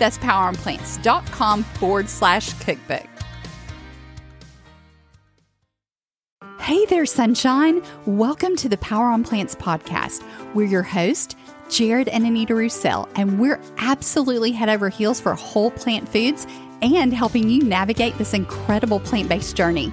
That's poweronplants.com forward slash cookbook. Hey there, sunshine. Welcome to the Power on Plants podcast. We're your host, Jared and Anita Roussel, and we're absolutely head over heels for whole plant foods and helping you navigate this incredible plant based journey.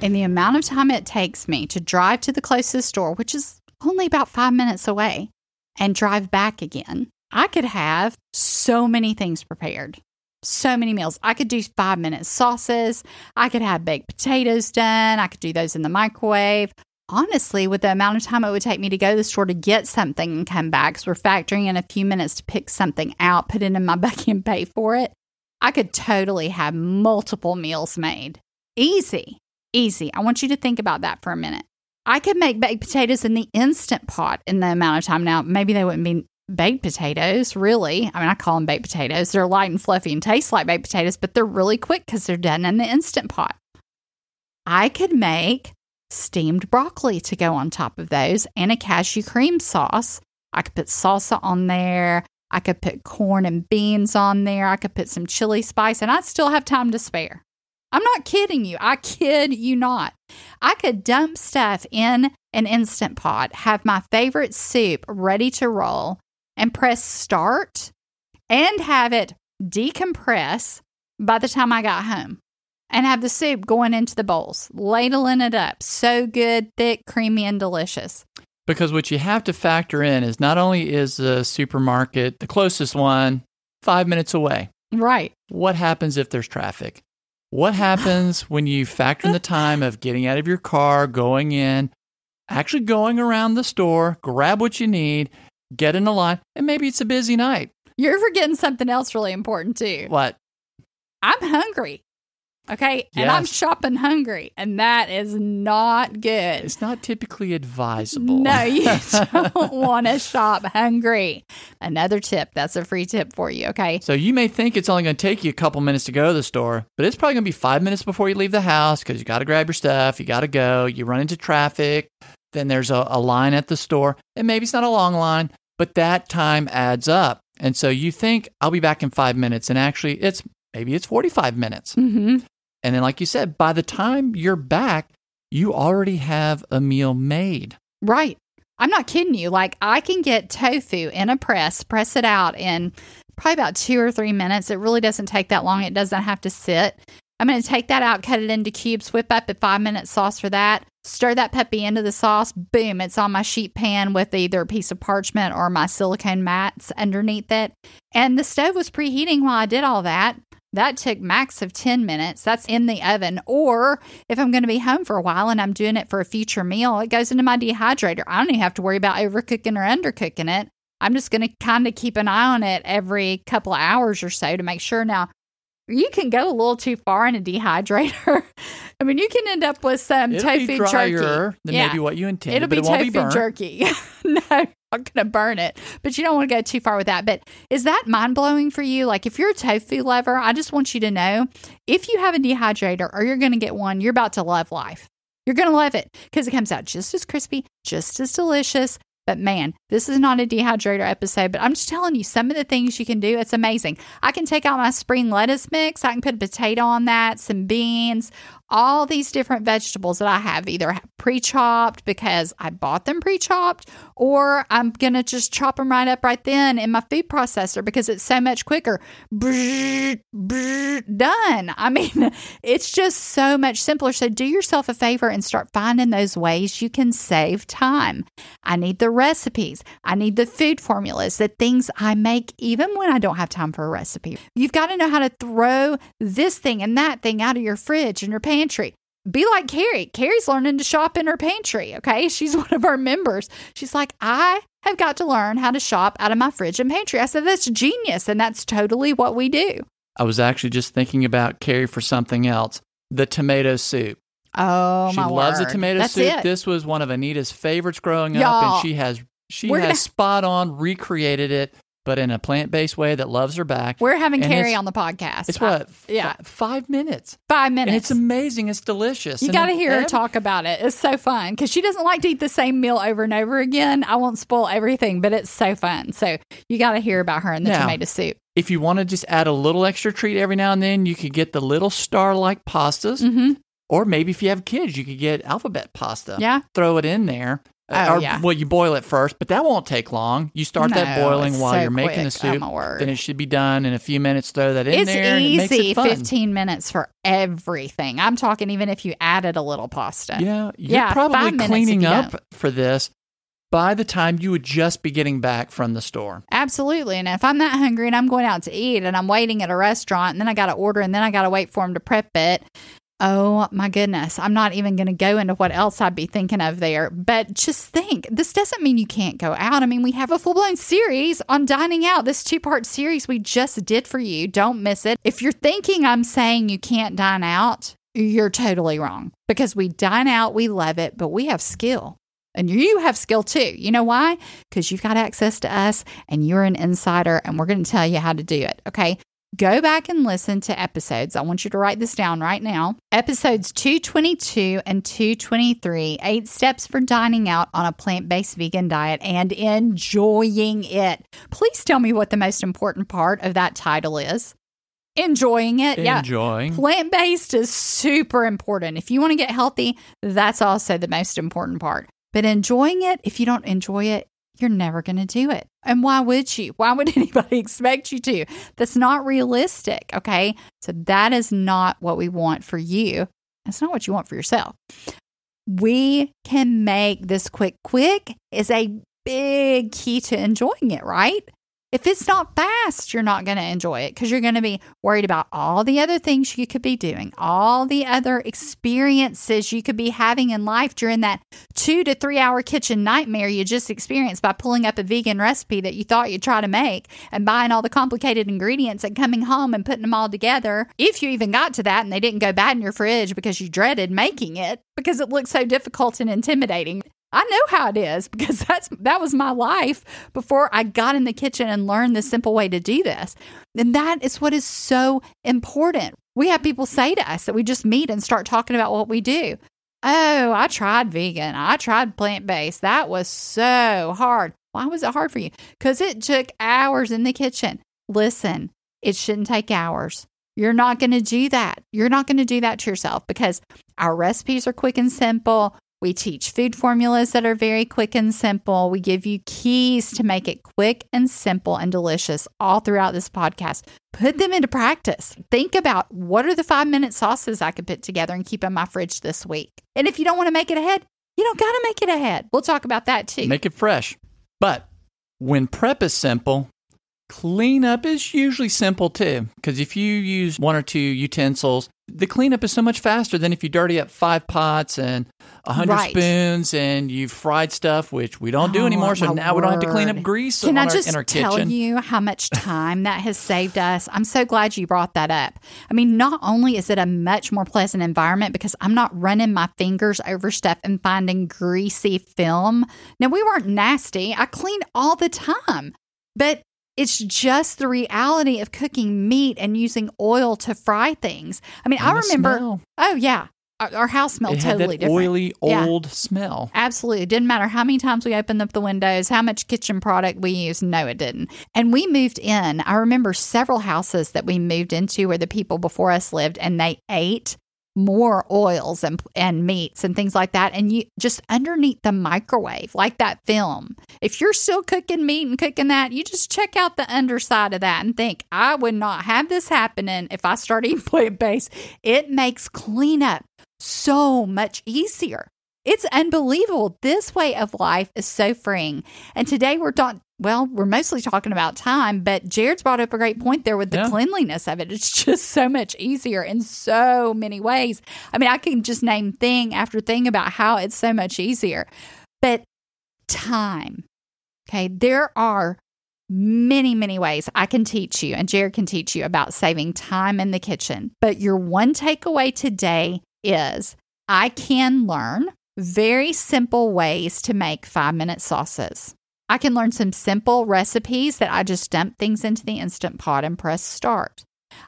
In the amount of time it takes me to drive to the closest store, which is only about five minutes away, and drive back again, I could have so many things prepared. So many meals. I could do five minute sauces. I could have baked potatoes done. I could do those in the microwave. Honestly, with the amount of time it would take me to go to the store to get something and come back, because we're factoring in a few minutes to pick something out, put it in my bucket and pay for it, I could totally have multiple meals made. Easy. Easy. I want you to think about that for a minute. I could make baked potatoes in the instant pot in the amount of time. Now, maybe they wouldn't be baked potatoes, really. I mean, I call them baked potatoes. They're light and fluffy and taste like baked potatoes, but they're really quick because they're done in the instant pot. I could make steamed broccoli to go on top of those and a cashew cream sauce. I could put salsa on there. I could put corn and beans on there. I could put some chili spice, and I'd still have time to spare. I'm not kidding you. I kid you not. I could dump stuff in an instant pot, have my favorite soup ready to roll, and press start and have it decompress by the time I got home. And have the soup going into the bowls, ladling it up. So good, thick, creamy, and delicious. Because what you have to factor in is not only is the supermarket, the closest one, five minutes away. Right. What happens if there's traffic? What happens when you factor in the time of getting out of your car, going in, actually going around the store, grab what you need, get in a line, and maybe it's a busy night? You're forgetting something else really important too. What? I'm hungry. Okay. And I'm shopping hungry, and that is not good. It's not typically advisable. No, you don't want to shop hungry. Another tip. That's a free tip for you. Okay. So you may think it's only going to take you a couple minutes to go to the store, but it's probably going to be five minutes before you leave the house because you got to grab your stuff, you got to go, you run into traffic, then there's a, a line at the store, and maybe it's not a long line, but that time adds up. And so you think I'll be back in five minutes, and actually it's maybe it's 45 minutes. Mm-hmm. And then, like you said, by the time you're back, you already have a meal made. Right. I'm not kidding you. Like, I can get tofu in a press, press it out in probably about two or three minutes. It really doesn't take that long. It doesn't have to sit. I'm going to take that out, cut it into cubes, whip up a five minute sauce for that, stir that puppy into the sauce. Boom, it's on my sheet pan with either a piece of parchment or my silicone mats underneath it. And the stove was preheating while I did all that. That took max of 10 minutes. That's in the oven. Or if I'm going to be home for a while and I'm doing it for a future meal, it goes into my dehydrator. I don't even have to worry about overcooking or undercooking it. I'm just going to kind of keep an eye on it every couple of hours or so to make sure. Now, you can go a little too far in a dehydrator. I mean, you can end up with some It'll be tofu jerky. than Yeah. maybe what you intended, It'll be it tofu jerky. no, I'm not to burn it. But you don't want to go too far with that. But is that mind blowing for you? Like, if you're a tofu lover, I just want you to know if you have a dehydrator or you're going to get one, you're about to love life. You're going to love it because it comes out just as crispy, just as delicious. But man, this is not a dehydrator episode, but I'm just telling you some of the things you can do. It's amazing. I can take out my spring lettuce mix, I can put a potato on that, some beans, all these different vegetables that I have either pre chopped because I bought them pre chopped, or I'm going to just chop them right up right then in my food processor because it's so much quicker. Done. I mean, it's just so much simpler. So do yourself a favor and start finding those ways you can save time. I need the recipes. I need the food formulas, the things I make even when I don't have time for a recipe. You've got to know how to throw this thing and that thing out of your fridge and your pantry. Be like Carrie. Carrie's learning to shop in her pantry. Okay. She's one of our members. She's like, I have got to learn how to shop out of my fridge and pantry. I said, that's genius. And that's totally what we do. I was actually just thinking about Carrie for something else. The tomato soup. Oh, she my loves word. the tomato That's soup. It. This was one of Anita's favorites growing up, Y'all, and she has she has spot on recreated it, but in a plant based way that loves her back. We're having And Carrie on the podcast. It's what? f- yeah. five minutes. Five minutes. And it's amazing. It's delicious. You got to hear her talk about it. It's so fun because she doesn't like to eat the same meal over and over again. I won't spoil everything, but it's so fun. So you got to hear about her and the Now, tomato soup. If you want to just add a little extra treat every now and then, you could get the little star like pastas. hmm Or maybe if you have kids, you could get alphabet pasta. Yeah. Throw it in there. Uh, oh, or, yeah. Well, you boil it first, but that won't take long. You start that boiling while so you're making the quick. Oh, soup. Then it should be done in a few minutes. Throw that in It's there. and it makes easy, it. 15 minutes for everything. I'm talking even if you added a little pasta. Yeah, you're Yeah, probably cleaning up don't. for this by the time you would just be getting back from the store. Absolutely. And if I'm that hungry and I'm going out to eat and I'm waiting at a restaurant and then I got to order and then I got to wait for them to prep it. Oh my goodness. I'm not even going to go into what else I'd be thinking of there. But just think this doesn't mean you can't go out. I mean, we have a full blown series on dining out. This two part series we just did for you. Don't miss it. If you're thinking I'm saying you can't dine out, you're totally wrong because we dine out, we love it, but we have skill. And you have skill too. You know why? Because you've got access to us and you're an insider, and we're going to tell you how to do it. Okay. Go back and listen to episodes. I want you to write this down right now. Episodes 222 and 223 Eight Steps for Dining Out on a Plant Based Vegan Diet and Enjoying It. Please tell me what the most important part of that title is. Enjoying it. Yeah. Enjoying. Plant based is super important. If you want to get healthy, that's also the most important part. But enjoying it, if you don't enjoy it, you're never going to do it. And why would you? Why would anybody expect you to? That's not realistic. Okay. So that is not what we want for you. That's not what you want for yourself. We can make this quick, quick is a big key to enjoying it, right? If it's not fast, you're not going to enjoy it because you're going to be worried about all the other things you could be doing, all the other experiences you could be having in life during that two to three hour kitchen nightmare you just experienced by pulling up a vegan recipe that you thought you'd try to make and buying all the complicated ingredients and coming home and putting them all together. If you even got to that and they didn't go bad in your fridge because you dreaded making it because it looked so difficult and intimidating. I know how it is because that's that was my life before I got in the kitchen and learned the simple way to do this. And that is what is so important. We have people say to us that we just meet and start talking about what we do. Oh, I tried vegan. I tried plant based. That was so hard. Why was it hard for you? Because it took hours in the kitchen. Listen, it shouldn't take hours. You're not going to do that. You're not going to do that to yourself because our recipes are quick and simple. We teach food formulas that are very quick and simple. We give you keys to make it quick and simple and delicious all throughout this podcast. Put them into practice. Think about what are the five minute sauces I could put together and keep in my fridge this week. And if you don't want to make it ahead, you don't got to make it ahead. We'll talk about that too. Make it fresh. But when prep is simple, cleanup is usually simple too. Because if you use one or two utensils the cleanup is so much faster than if you dirty up five pots and a hundred Right. spoons and you've fried stuff, which we don't do Oh, anymore. So now we don't have to clean up grease Can on I our, just in our tell kitchen. you how much time that has saved us? I'm so glad you brought that up. I mean, not only is it a much more pleasant environment because I'm not running my fingers over stuff and finding greasy film. Now, we weren't nasty. I cleaned all the time, but it's just the reality of cooking meat and using oil to fry things. I mean, I And the remember. smell. Oh yeah, our, our house smelled it totally different. oily Yeah. old smell. Absolutely. It didn't matter how many times we opened up the windows, how much kitchen product we used. No, it didn't. And we moved in. I remember several houses that we moved into where the people before us lived and they ate more oils and and meats and things like that. And you just underneath the microwave like that film if you're still cooking meat and cooking that you just check out the underside of that and think i would not have this happening if i start eating plant-based. It makes cleanup so much easier it's unbelievable. This way of life is so freeing. And today we're talking, well, we're mostly talking about time, but Jared's brought up a great point there with the Yeah. cleanliness of it. It's just so much easier in so many ways. I mean, I can just name thing after thing about how it's so much easier. But time, okay, there are many, many ways I can teach you, and Jared can teach you about saving time in the kitchen. But your one takeaway today is I can learn very simple ways to make five minute sauces. I can learn some simple recipes that I just dump things into the instant pot and press start.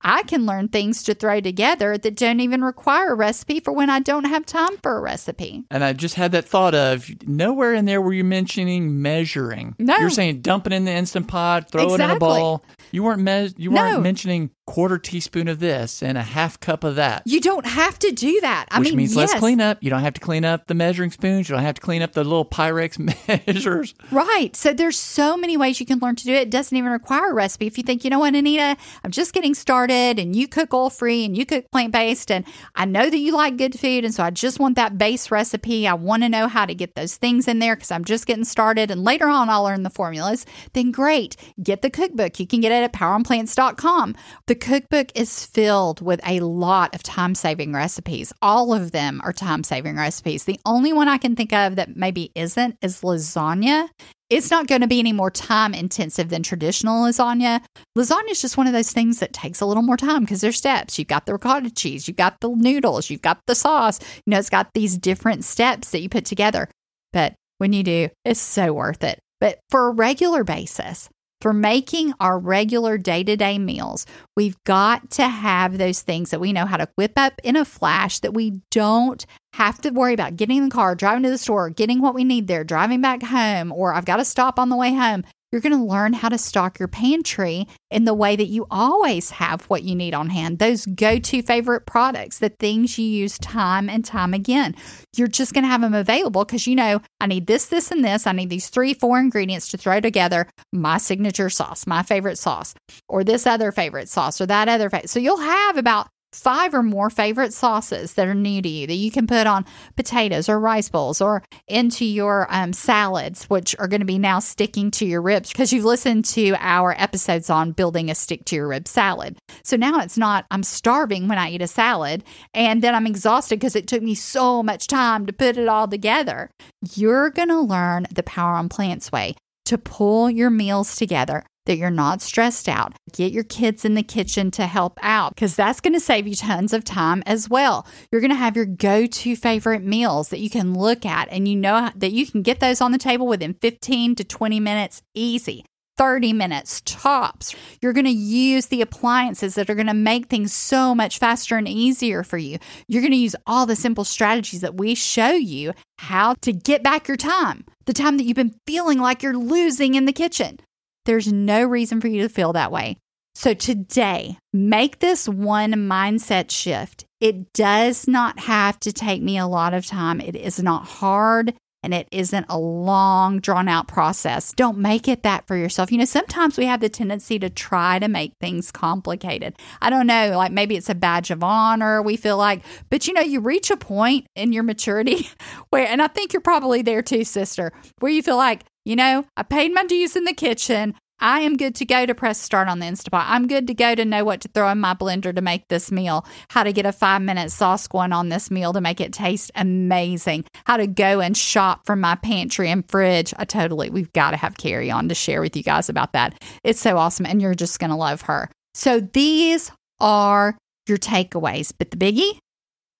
I can learn things to throw together that don't even require a recipe for when I don't have time for a recipe. And I just had that thought of nowhere in there were you mentioning measuring. No. You're saying dump it in the instant pot, throw it in a bowl. You weren't me- you weren't mentioning quarter teaspoon of this and a half cup of that. You don't have to do that. I which mean, means yes, less cleanup. You don't have to clean up the measuring spoons. You don't have to clean up the little Pyrex measures. Right. So there's so many ways you can learn to do it. It doesn't even require a recipe. If you think, you know what, Anita, I'm just getting started and you cook oil free and you cook plant based and I know that you like good food and so I just want that base recipe. I want to know how to get those things in there because I'm just getting started and later on I'll learn the formulas. Then great. Get the cookbook. You can get it at poweronplants.com. The cookbook is filled with a lot of time saving recipes. All of them are time saving recipes. The only one I can think of that maybe isn't is lasagna. It's not going to be any more time intensive than traditional lasagna. Lasagna is just one of those things that takes a little more time because there's steps. You've got the ricotta cheese, you've got the noodles, you've got the sauce. You know, it's got these different steps that you put together. But when you do, it's so worth it. But for a regular basis, for making our regular day to day meals, we've got to have those things that we know how to whip up in a flash that we don't have to worry about getting in the car, driving to the store, getting what we need there, driving back home, or I've got to stop on the way home. You're going to learn how to stock your pantry in the way that you always have what you need on hand. Those go to favorite products, the things you use time and time again. You're just going to have them available because you know, I need this, this, and this. I need these three, four ingredients to throw together my signature sauce, my favorite sauce, or this other favorite sauce, or that other favorite. So you'll have about five or more favorite sauces that are new to you that you can put on potatoes or rice bowls or into your um, salads, which are going to be now sticking to your ribs because you've listened to our episodes on building a stick to your rib salad. So now it's not, I'm starving when I eat a salad and then I'm exhausted because it took me so much time to put it all together. You're going to learn the Power on Plants way to pull your meals together that you're not stressed out. Get your kids in the kitchen to help out because that's going to save you tons of time as well. You're going to have your go to favorite meals that you can look at and you know that you can get those on the table within 15 to 20 minutes easy. 30 minutes tops. You're going to use the appliances that are going to make things so much faster and easier for you. You're going to use all the simple strategies that we show you how to get back your time, the time that you've been feeling like you're losing in the kitchen. There's no reason for you to feel that way. So today, make this one mindset shift. It does not have to take me a lot of time. It is not hard and it isn't a long, drawn out process. Don't make it that for yourself. You know, sometimes we have the tendency to try to make things complicated. I don't know, like maybe it's a badge of honor. We feel like, but you know, you reach a point in your maturity where, and I think you're probably there too, sister, where you feel like, you know, I paid my dues in the kitchen. I am good to go to press start on the Instapot. I'm good to go to know what to throw in my blender to make this meal, how to get a five minute sauce going on this meal to make it taste amazing, how to go and shop from my pantry and fridge. I totally, we've got to have Carrie on to share with you guys about that. It's so awesome. And you're just going to love her. So these are your takeaways. But the biggie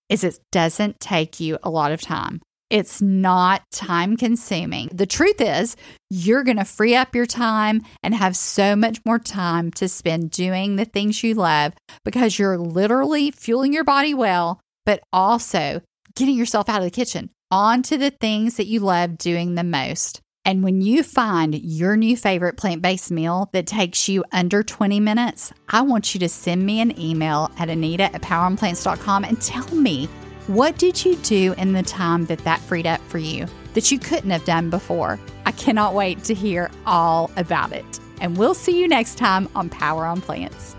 is it doesn't take you a lot of time. It's not time consuming. The truth is, you're going to free up your time and have so much more time to spend doing the things you love because you're literally fueling your body well, but also getting yourself out of the kitchen onto the things that you love doing the most. And when you find your new favorite plant based meal that takes you under 20 minutes, I want you to send me an email at anita at poweronplants.com and tell me what did you do in the time that that freed up for you that you couldn't have done before? I cannot wait to hear all about it. And we'll see you next time on Power on Plants.